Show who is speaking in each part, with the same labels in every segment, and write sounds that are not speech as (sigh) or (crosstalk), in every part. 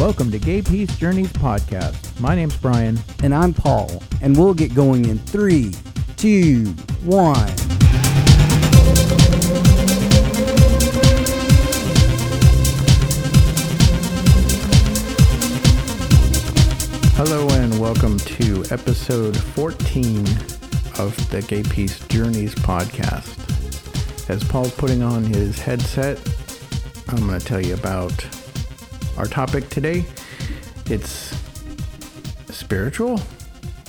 Speaker 1: Welcome to Gay Peace Journeys Podcast. My name's Brian.
Speaker 2: And I'm Paul, and we'll get going in three, two, one.
Speaker 1: Hello, and welcome to episode 14 of the Gay Peace Journeys podcast. As Paul's putting on his headset, I'm going to tell you about our topic today. It's spiritual?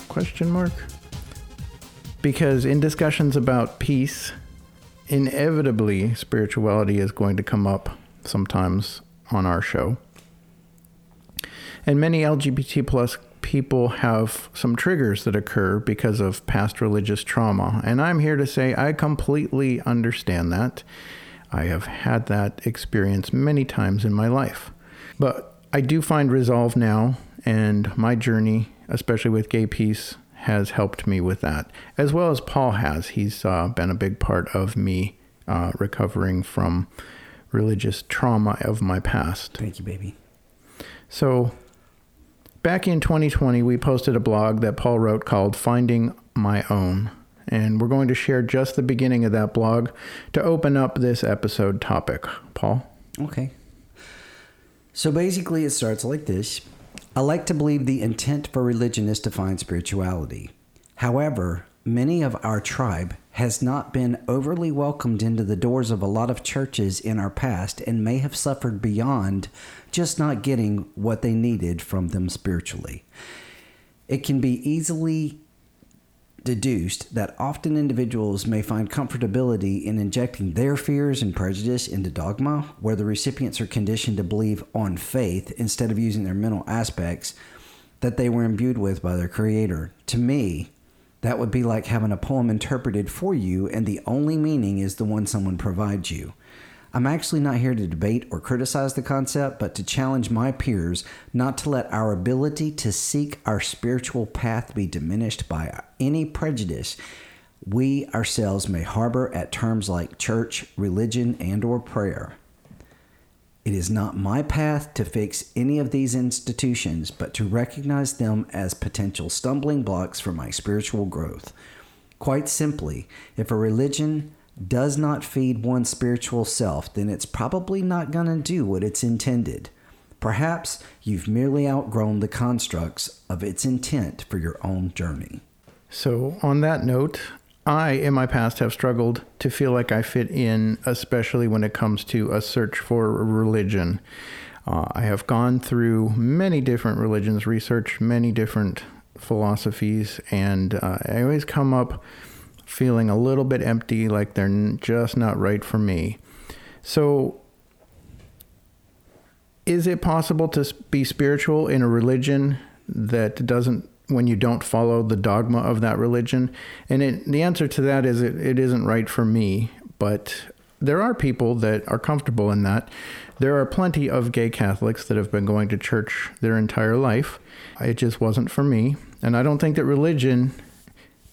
Speaker 1: Question mark. Because in discussions about peace, inevitably spirituality is going to come up sometimes on our show. And many LGBT plus people have some triggers that occur because of past religious trauma. And I'm here to say I completely understand that. I have had that experience many times in my life. But I do find resolve now, and my journey, especially with gay peace, has helped me with that, as well as Paul has. He's uh, been a big part of me uh, recovering from religious trauma of my past.
Speaker 2: Thank you, baby.
Speaker 1: So, Back in 2020, we posted a blog that Paul wrote called Finding My Own. And we're going to share just the beginning of that blog to open up this episode topic. Paul?
Speaker 2: Okay. So basically, it starts like this I like to believe the intent for religion is to find spirituality. However, many of our tribe has not been overly welcomed into the doors of a lot of churches in our past and may have suffered beyond just not getting what they needed from them spiritually. It can be easily deduced that often individuals may find comfortability in injecting their fears and prejudice into dogma, where the recipients are conditioned to believe on faith instead of using their mental aspects that they were imbued with by their Creator. To me, that would be like having a poem interpreted for you, and the only meaning is the one someone provides you. I'm actually not here to debate or criticize the concept, but to challenge my peers not to let our ability to seek our spiritual path be diminished by any prejudice we ourselves may harbor at terms like church, religion, and or prayer. It is not my path to fix any of these institutions, but to recognize them as potential stumbling blocks for my spiritual growth. Quite simply, if a religion does not feed one's spiritual self, then it's probably not going to do what it's intended. Perhaps you've merely outgrown the constructs of its intent for your own journey.
Speaker 1: So, on that note, I, in my past, have struggled to feel like I fit in, especially when it comes to a search for religion. Uh, I have gone through many different religions, researched many different philosophies, and uh, I always come up feeling a little bit empty, like they're just not right for me. So, is it possible to be spiritual in a religion that doesn't, when you don't follow the dogma of that religion? And it, the answer to that is it, it isn't right for me, but there are people that are comfortable in that. There are plenty of gay Catholics that have been going to church their entire life. It just wasn't for me. And I don't think that religion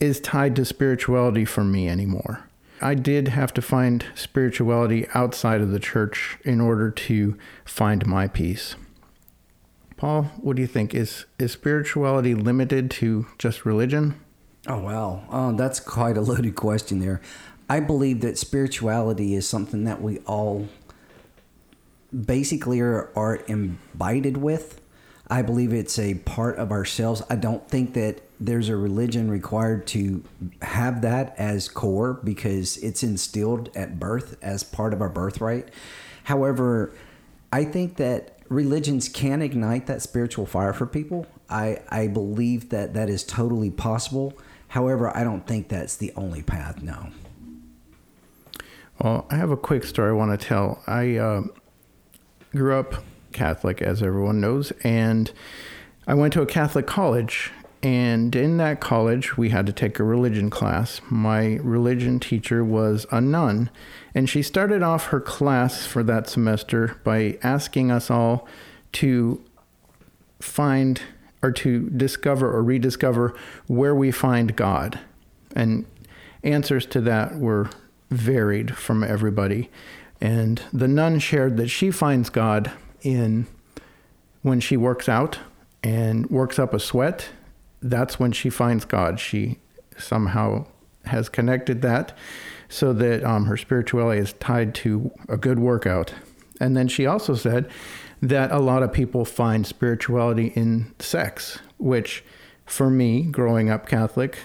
Speaker 1: is tied to spirituality for me anymore. I did have to find spirituality outside of the church in order to find my peace. Paul, what do you think? Is is spirituality limited to just religion?
Speaker 2: Oh wow, oh, that's quite a loaded question there. I believe that spirituality is something that we all basically are, are imbibed with. I believe it's a part of ourselves. I don't think that there's a religion required to have that as core because it's instilled at birth as part of our birthright. However, I think that religions can ignite that spiritual fire for people. I, I believe that that is totally possible. However, I don't think that's the only path, no.
Speaker 1: Well, I have a quick story I want to tell. I uh, grew up Catholic, as everyone knows, and I went to a Catholic college and in that college, we had to take a religion class. My religion teacher was a nun, and she started off her class for that semester by asking us all to find or to discover or rediscover where we find God. And answers to that were varied from everybody. And the nun shared that she finds God in when she works out and works up a sweat, that's when she finds God. She somehow has connected that so that um, her spirituality is tied to a good workout. And then she also said that a lot of people find spirituality in sex, which for me, growing up Catholic,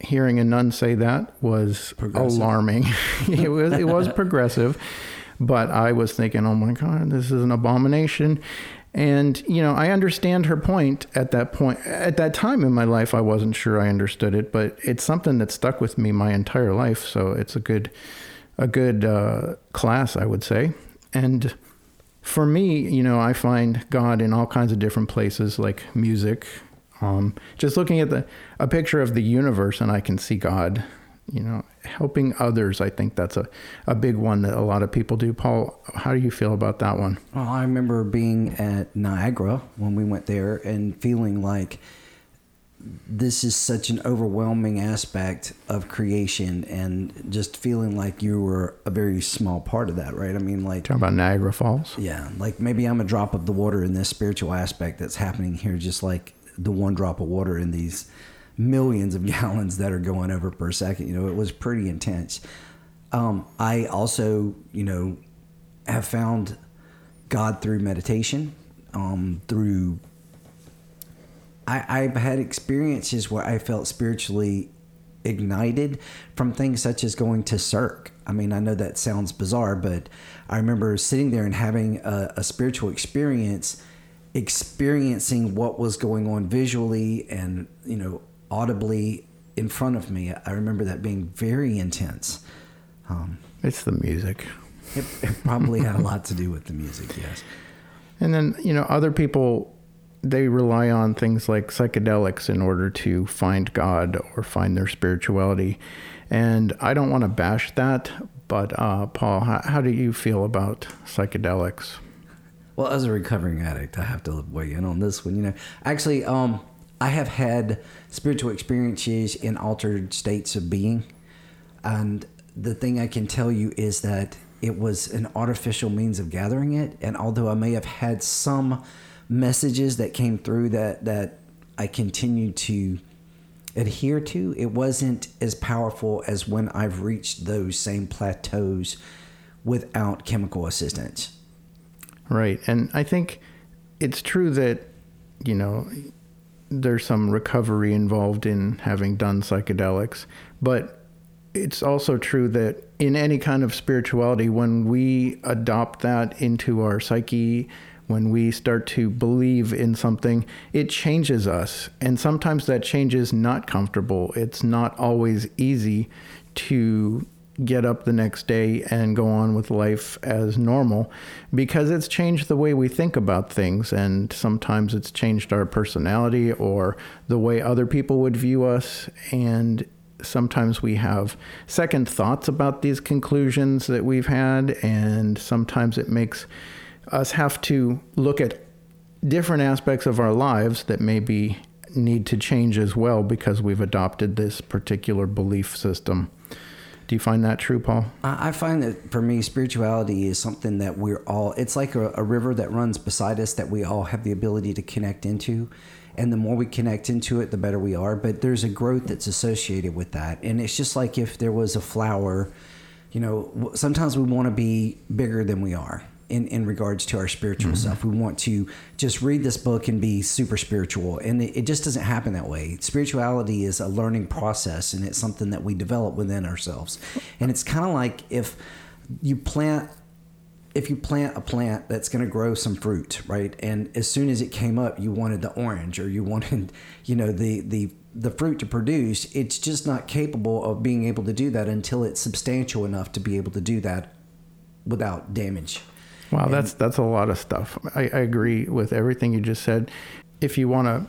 Speaker 1: hearing a nun say that was alarming. (laughs) it was it was (laughs) progressive, but I was thinking, "Oh my god, this is an abomination." And you know, I understand her point at that point. At that time in my life, I wasn't sure I understood it, but it's something that stuck with me my entire life. So it's a good, a good uh, class, I would say. And for me, you know, I find God in all kinds of different places, like music. Um, just looking at the a picture of the universe, and I can see God. You know, helping others. I think that's a, a big one that a lot of people do. Paul, how do you feel about that one?
Speaker 2: Well, I remember being at Niagara when we went there and feeling like this is such an overwhelming aspect of creation and just feeling like you were a very small part of that, right? I mean, like.
Speaker 1: Talking about Niagara Falls?
Speaker 2: Yeah. Like maybe I'm a drop of the water in this spiritual aspect that's happening here, just like the one drop of water in these millions of (laughs) gallons that are going over per second. You know, it was pretty intense. Um, I also, you know, have found God through meditation, um, through. I, I've had experiences where I felt spiritually ignited from things such as going to Cirque. I mean, I know that sounds bizarre, but I remember sitting there and having a, a spiritual experience, experiencing what was going on visually and, you know, audibly in front of me. I remember that being very intense. Um,
Speaker 1: it's the music.
Speaker 2: It, it probably had a lot to do with the music, yes.
Speaker 1: And then, you know, other people, they rely on things like psychedelics in order to find God or find their spirituality. And I don't want to bash that, but uh, Paul, how, how do you feel about psychedelics?
Speaker 2: Well, as a recovering addict, I have to weigh in on this one. You know, actually, um, I have had spiritual experiences in altered states of being. And the thing I can tell you is that it was an artificial means of gathering it. And although I may have had some messages that came through that, that I continued to adhere to, it wasn't as powerful as when I've reached those same plateaus without chemical assistance.
Speaker 1: Right. And I think it's true that, you know, there's some recovery involved in having done psychedelics, but it's also true that in any kind of spirituality, when we adopt that into our psyche, when we start to believe in something, it changes us. And sometimes that change is not comfortable. It's not always easy to get up the next day and go on with life as normal because it's changed the way we think about things. And sometimes it's changed our personality or the way other people would view us. And sometimes we have second thoughts about these conclusions that we've had. And sometimes it makes us have to look at different aspects of our lives that maybe need to change as well because we've adopted this particular belief system. Do you find that true, Paul?
Speaker 2: I find that for me, spirituality is something that we're all, it's like a, a, river that runs beside us that we all have the ability to connect into. And the more we connect into it, the better we are. But there's a growth that's associated with that. And it's just like if there was a flower, you know, sometimes we want to be bigger than we are in, in regards to our spiritual mm-hmm. stuff. We want to just read this book and be super spiritual. And it, it, just doesn't happen that way. Spirituality is a learning process and it's something that we develop within ourselves. And it's kind of like if you plant if you plant a plant that's going to grow some fruit, right? And as soon as it came up, you wanted the orange or you (laughs) wanted, you know, the the the fruit to produce. It's just not capable of being able to do that until it's substantial enough to be able to do that without damage.
Speaker 1: Wow, and that's that's a lot of stuff. I, I agree with everything you just said. If you want to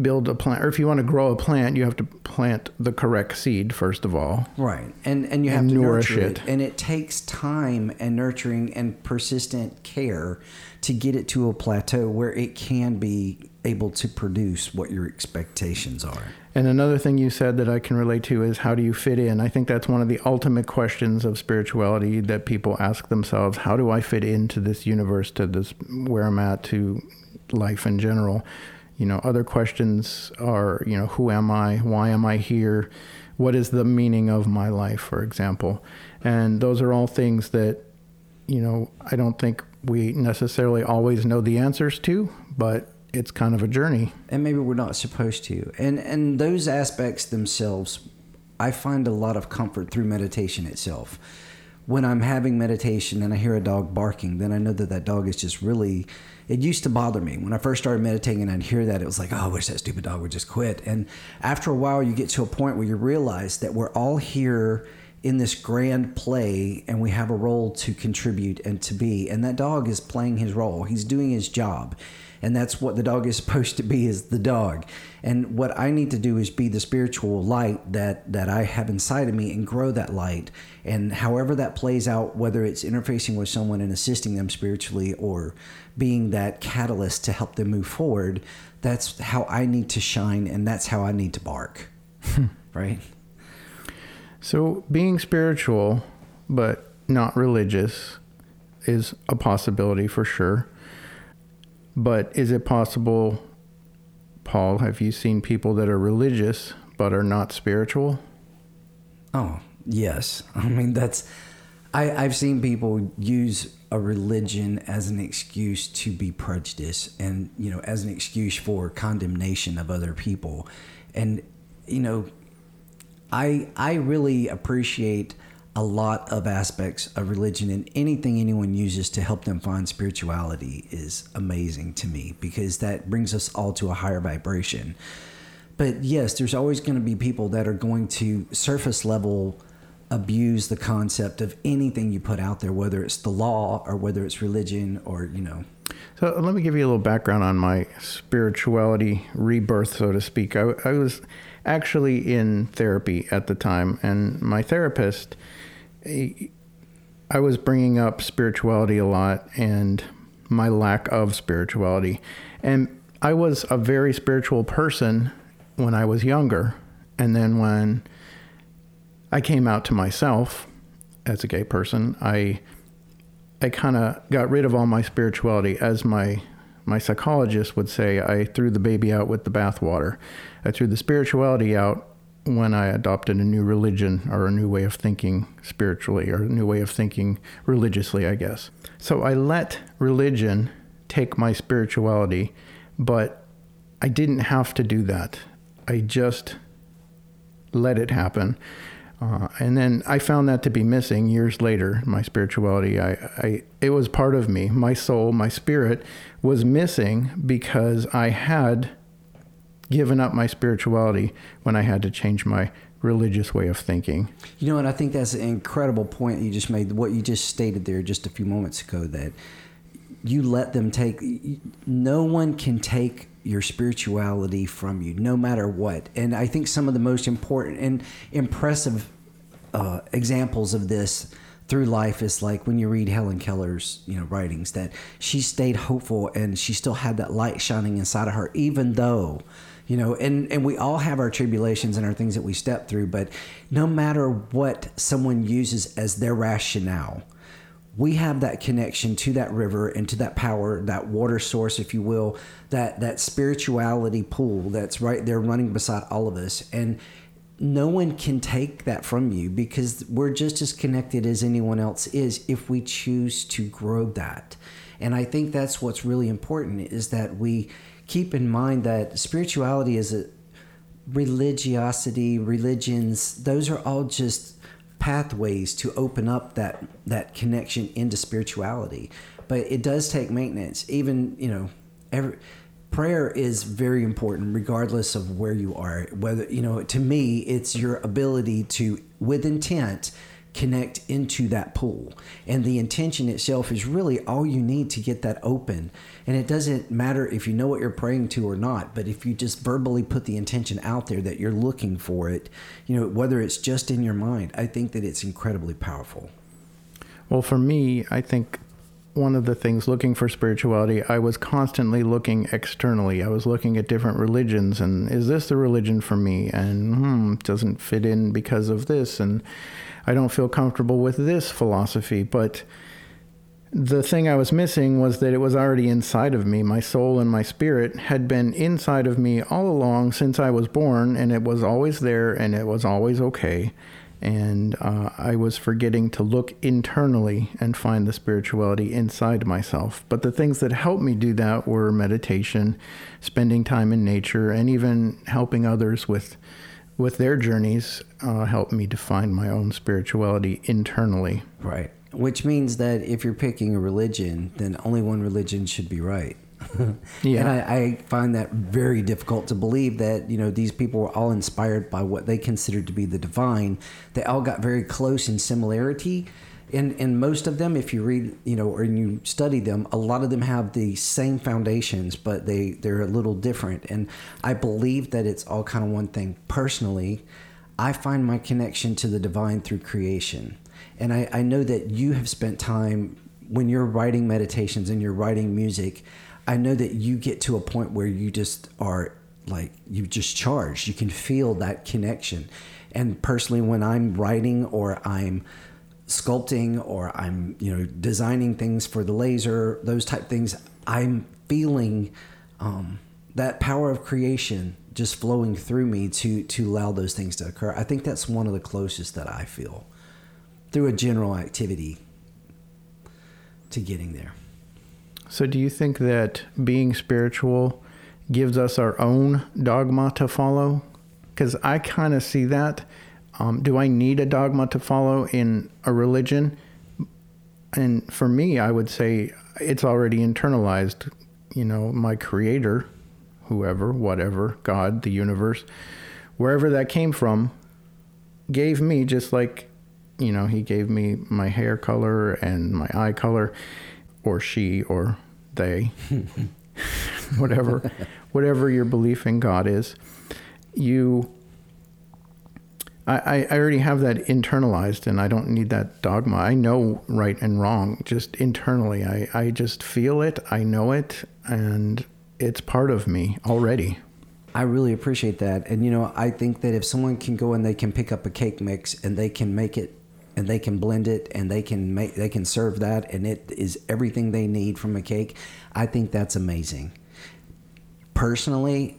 Speaker 1: build a plant, or if you want to grow a plant, you have to plant the correct seed first of all.
Speaker 2: Right, and and you have
Speaker 1: And
Speaker 2: to
Speaker 1: nourish
Speaker 2: nurture
Speaker 1: it.
Speaker 2: it. and it takes time and nurturing and persistent care to get it to a plateau where it can be able to produce what your expectations are.
Speaker 1: And another thing you said that I can relate to is how do you fit in? I think that's one of the ultimate questions of spirituality that people ask themselves. How do I fit into this universe, to this where I'm at, to life in general? You know, other questions are, you know, who am I? Why am I here? What is the meaning of my life, for example? And those are all things that, you know, I don't think we necessarily always know the answers to, but it's kind of a journey.
Speaker 2: and maybe we're not supposed to. And and those aspects themselves, I find a lot of comfort through meditation itself. When I'm having meditation and I hear a dog barking, then I know that that dog is just really. It used to bother me when I first started meditating, and I'd hear that it was like, "Oh, I wish that stupid dog would just quit." And after a while, you get to a point where you realize that we're all here in this grand play and we have a role to contribute and to be and that dog is playing his role he's doing his job and that's what the dog is supposed to be is the dog. And what i need to do is be the spiritual light that that i have inside of me and grow that light. And however that plays out whether it's interfacing with someone and assisting them spiritually or being that catalyst to help them move forward that's how i need to shine and that's how i need to bark. Hmm. (laughs) Right?
Speaker 1: So, being spiritual but not religious is a possibility for sure. But is it possible, Paul? Have you seen people that are religious but are not spiritual?
Speaker 2: Oh, yes. (laughs) I mean, that's. I, I've seen people use a religion as an excuse to be prejudiced and, you know, as an excuse for condemnation of other people. And, you know, I, I really appreciate a lot of aspects of religion and anything anyone uses to help them find spirituality is amazing to me because that brings us all to a higher vibration. But yes, there's always going to be people that are going to surface level abuse the concept of anything you put out there, whether it's the law or whether it's religion or, you know.
Speaker 1: So, let me give you a little background on my spirituality rebirth, so to speak. I, I was actually in therapy at the time, and my therapist, he- I was bringing up spirituality a lot and my lack of spirituality. And I was a very spiritual person when I was younger. And then when I came out to myself as a gay person, I I kind of got rid of all my spirituality as my my psychologist would say I threw the baby out with the bathwater. I threw the spirituality out when I adopted a new religion or a new way of thinking spiritually or a new way of thinking religiously, I guess. So I let religion take my spirituality, but I didn't have to do that. I just let it happen. Uh, and then I found that to be missing years later. My spirituality, I, I, it was part of me. My soul, my spirit, was missing because I had given up my spirituality when I had to change my religious way of thinking.
Speaker 2: You know, and I think that's an incredible point you just made. What you just stated there just a few moments ago that you let them take, no one can take your spirituality from you, no matter what. And I think some of the most important and impressive uh, examples of this through life is like when you read Helen Keller's you know writings that she stayed hopeful and she still had that light shining inside of her even though you know and and we all have our tribulations and our things that we step through but no matter what someone uses as their rationale we have that connection to that river and to that power that water source if you will that that spirituality pool that's right there running beside all of us. And no one can take that from you because we're just as connected as anyone else is if we choose to grow that. And i think that's what's really important is that we keep in mind that spirituality is a religiosity religions those are all just pathways to open up that that connection into spirituality. But it does take maintenance. Even you know every prayer is very important regardless of where you are. Whether you know to me it's your ability to with intent connect into that pool. And the intention itself is really all you need to get that open. And it doesn't matter if you know what you're praying to or not, but if you just verbally put the intention out there that you're looking for it, you know, whether it's just in your mind, I think that it's incredibly powerful.
Speaker 1: Well, for me, I think one of the things looking for spirituality, I was constantly looking externally. I was looking at different religions and is this the religion for me? And hmm, doesn't fit in because of this. And I don't feel comfortable with this philosophy. But the thing I was missing was that it was already inside of me. My soul and my spirit had been inside of me all along since I was born, and it was always there and it was always okay and uh, I was forgetting to look internally and find the spirituality inside myself. But the things that helped me do that were meditation, spending time in nature, and even helping others with with their journeys uh, helped me to find my own spirituality internally.
Speaker 2: Right. Which means that if you're picking a religion, then only one religion should be right. (laughs) yeah. And I, I, find that very difficult to believe that, you know, these people were all inspired by what they considered to be the divine. They all got very close in similarity. And, and most of them, if you read, you know, or you study them, a lot of them have the same foundations, but they, they're a little different. And I believe that it's all kind of one thing. Personally, I find my connection to the divine through creation. And I, I know that you have spent time when you're writing meditations and you're writing music I know that you get to a point where you just are like you just charged. You can feel that connection. And personally, when I'm writing or I'm sculpting or I'm you know designing things for the laser, those type things, I'm feeling um, that power of creation just flowing through me to to allow those things to occur. I think that's one of the closest that I feel through a general activity to getting there.
Speaker 1: So, do you think that being spiritual gives us our own dogma to follow? Because I kind of see that. Um, do I need a dogma to follow in a religion? And for me, I would say it's already internalized. You know, my creator, whoever, whatever, God, the universe, wherever that came from, gave me just like, you know, he gave me my hair color and my eye color or she or they, (laughs) whatever, whatever your belief in God is, you. I, I already have that internalized and I don't need that dogma. I know right and wrong just internally. I, I just feel it, I know it, and it's part of me already.
Speaker 2: I really appreciate that. And, you know, I think that if someone can go and they can pick up a cake mix and they can make it and they can blend it and they can make they can serve that and it is everything they need from a cake. I think that's amazing. Personally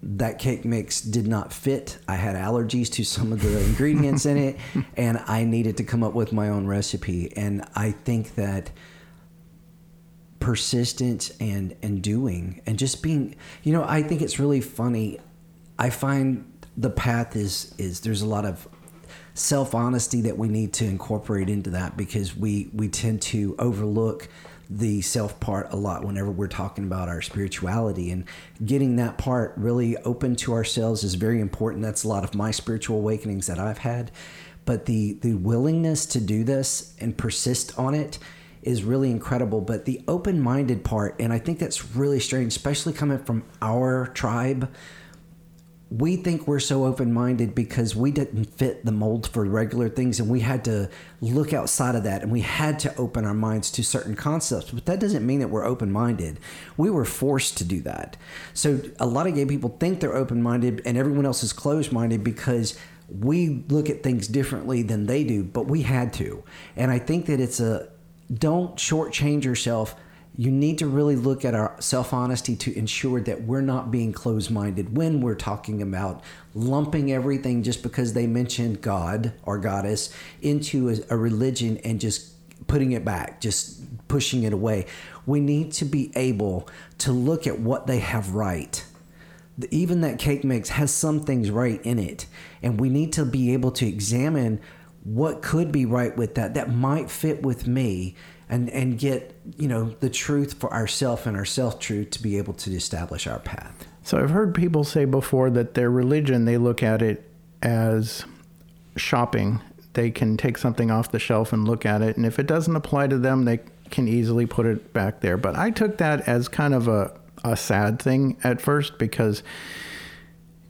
Speaker 2: that cake mix did not fit. I had allergies to some of the (laughs) ingredients in it and i needed to come up with my own recipe. And i think that persistence and and doing and just being you know i think it's really funny. I find the path is is there's a lot of self honesty that we need to incorporate into that because we we tend to overlook the self part a lot whenever we're talking about our spirituality. And getting that part really open to ourselves is very important. That's a lot of my spiritual awakenings that I've had. But the the willingness to do this and persist on it is really incredible. But the open-minded part and I think that's really strange especially coming from our tribe we think we're so open minded because we didn't fit the mold for regular things and we had to look outside of that and we had to open our minds to certain concepts. But that doesn't mean that we're open minded. We were forced to do that. So a lot of gay people think they're open minded and everyone else is closed minded because we look at things differently than they do, but we had to. And I think that it's a don't shortchange yourself you need to really look at our self honesty to ensure that we're not being closed minded when we're talking about lumping everything just because they mentioned God or goddess into a, a religion and just putting it back, just pushing it away. We need to be able to look at what they have right. Even that cake mix has some things right in it, and we need to be able to examine what could be right with that that might fit with me and and get you know the truth for ourself and our self truth to be able to establish our path.
Speaker 1: So I've heard people say before that their religion they look at it as shopping. they can take something off the shelf and look at it, and if it doesn't apply to them, they can easily put it back there. But I took that as kind of a, a sad thing at first because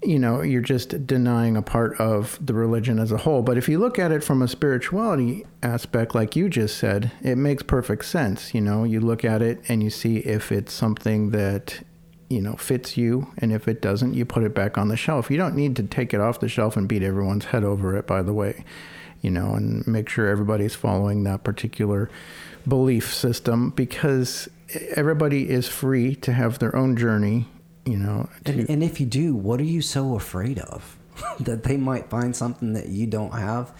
Speaker 1: you know, you're just denying a part of the religion as a whole. But if you look at it from a spirituality aspect, like you just said, it makes perfect sense. You know, you look at it and you see if it's something that, you know, fits you. And if it doesn't, you put it back on the shelf. You don't need to take it off the shelf and beat everyone's head over it, by the way, you know, and make sure everybody's following that particular belief system because everybody is free to have their own journey you know.
Speaker 2: To... And, and if you do, what are you so afraid of? (laughs) that they might find something that you don't have,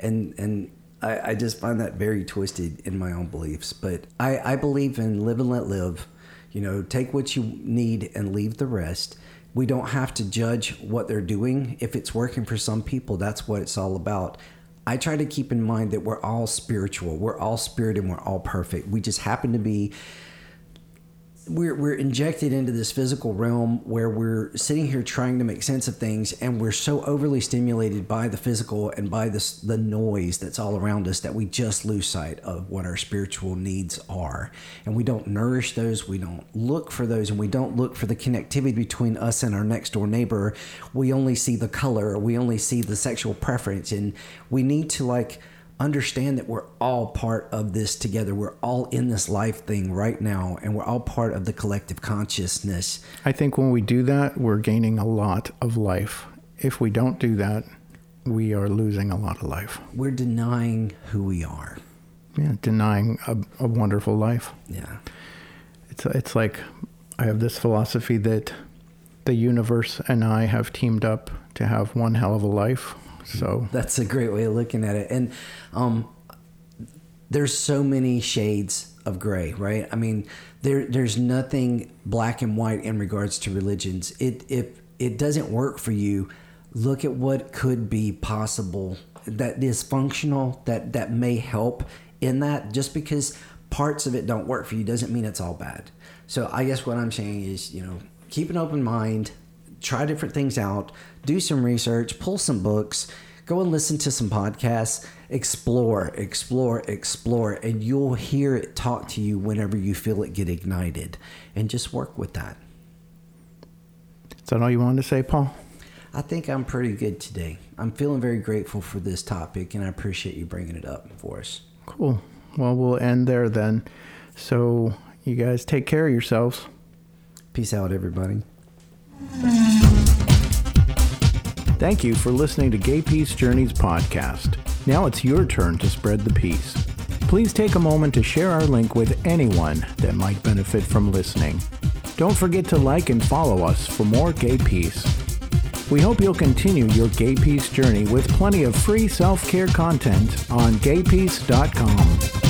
Speaker 2: and and I, I just find that very twisted in my own beliefs. But I, I believe in live and let live. You know, take what you need and leave the rest. We don't have to judge what they're doing. If it's working for some people, that's what it's all about. I try to keep in mind that we're all spiritual. We're all spirit and we're all perfect. We just happen to be we're, we're injected into this physical realm where we're sitting here trying to make sense of things and we're so overly stimulated by the physical and by this the noise that's all around us that we just lose sight of what our spiritual needs are. And we don't nourish those we don't look for those and we don't look for the connectivity between us and our next door neighbor. We only see the color we only see the sexual preference and we need to like understand that we're all part of this together. We're all in this life thing right now, and we're all part of the collective consciousness.
Speaker 1: I think when we do that, we're gaining a lot of life. If we don't do that, we are losing a lot of life.
Speaker 2: We're denying who we are.
Speaker 1: Yeah, denying a, a wonderful life.
Speaker 2: Yeah.
Speaker 1: It's, it's like I have this philosophy that the universe and I have teamed up to have one hell of a life so
Speaker 2: that's a great way of looking at it. And um, there's so many shades of gray, right? I mean, there there's nothing black and white in regards to religions. It if it doesn't work for you, look at what could be possible that is functional that that may help in that. Just because parts of it don't work for you doesn't mean it's all bad. So I guess what I'm saying is, you know, keep an open mind, try different things out, do some research, pull some books, go and listen to some podcasts, explore, explore, explore, and you'll hear it talk to you whenever you feel it get ignited. And just work with that.
Speaker 1: Is that all you wanted to say, Paul?
Speaker 2: I think I'm pretty good today. I'm feeling very grateful for this topic, and I appreciate you bringing it up for us.
Speaker 1: Cool. Well, we'll end there then. So, you guys take care of yourselves.
Speaker 2: Peace out, everybody.
Speaker 1: Thank you for listening to Gay Peace Journeys podcast. Now it's your turn to spread the peace. Please take a moment to share our link with anyone that might benefit from listening. Don't forget to like and follow us for more gay peace. We hope you'll continue your gay peace journey with plenty of free self care content on gaypeace.com.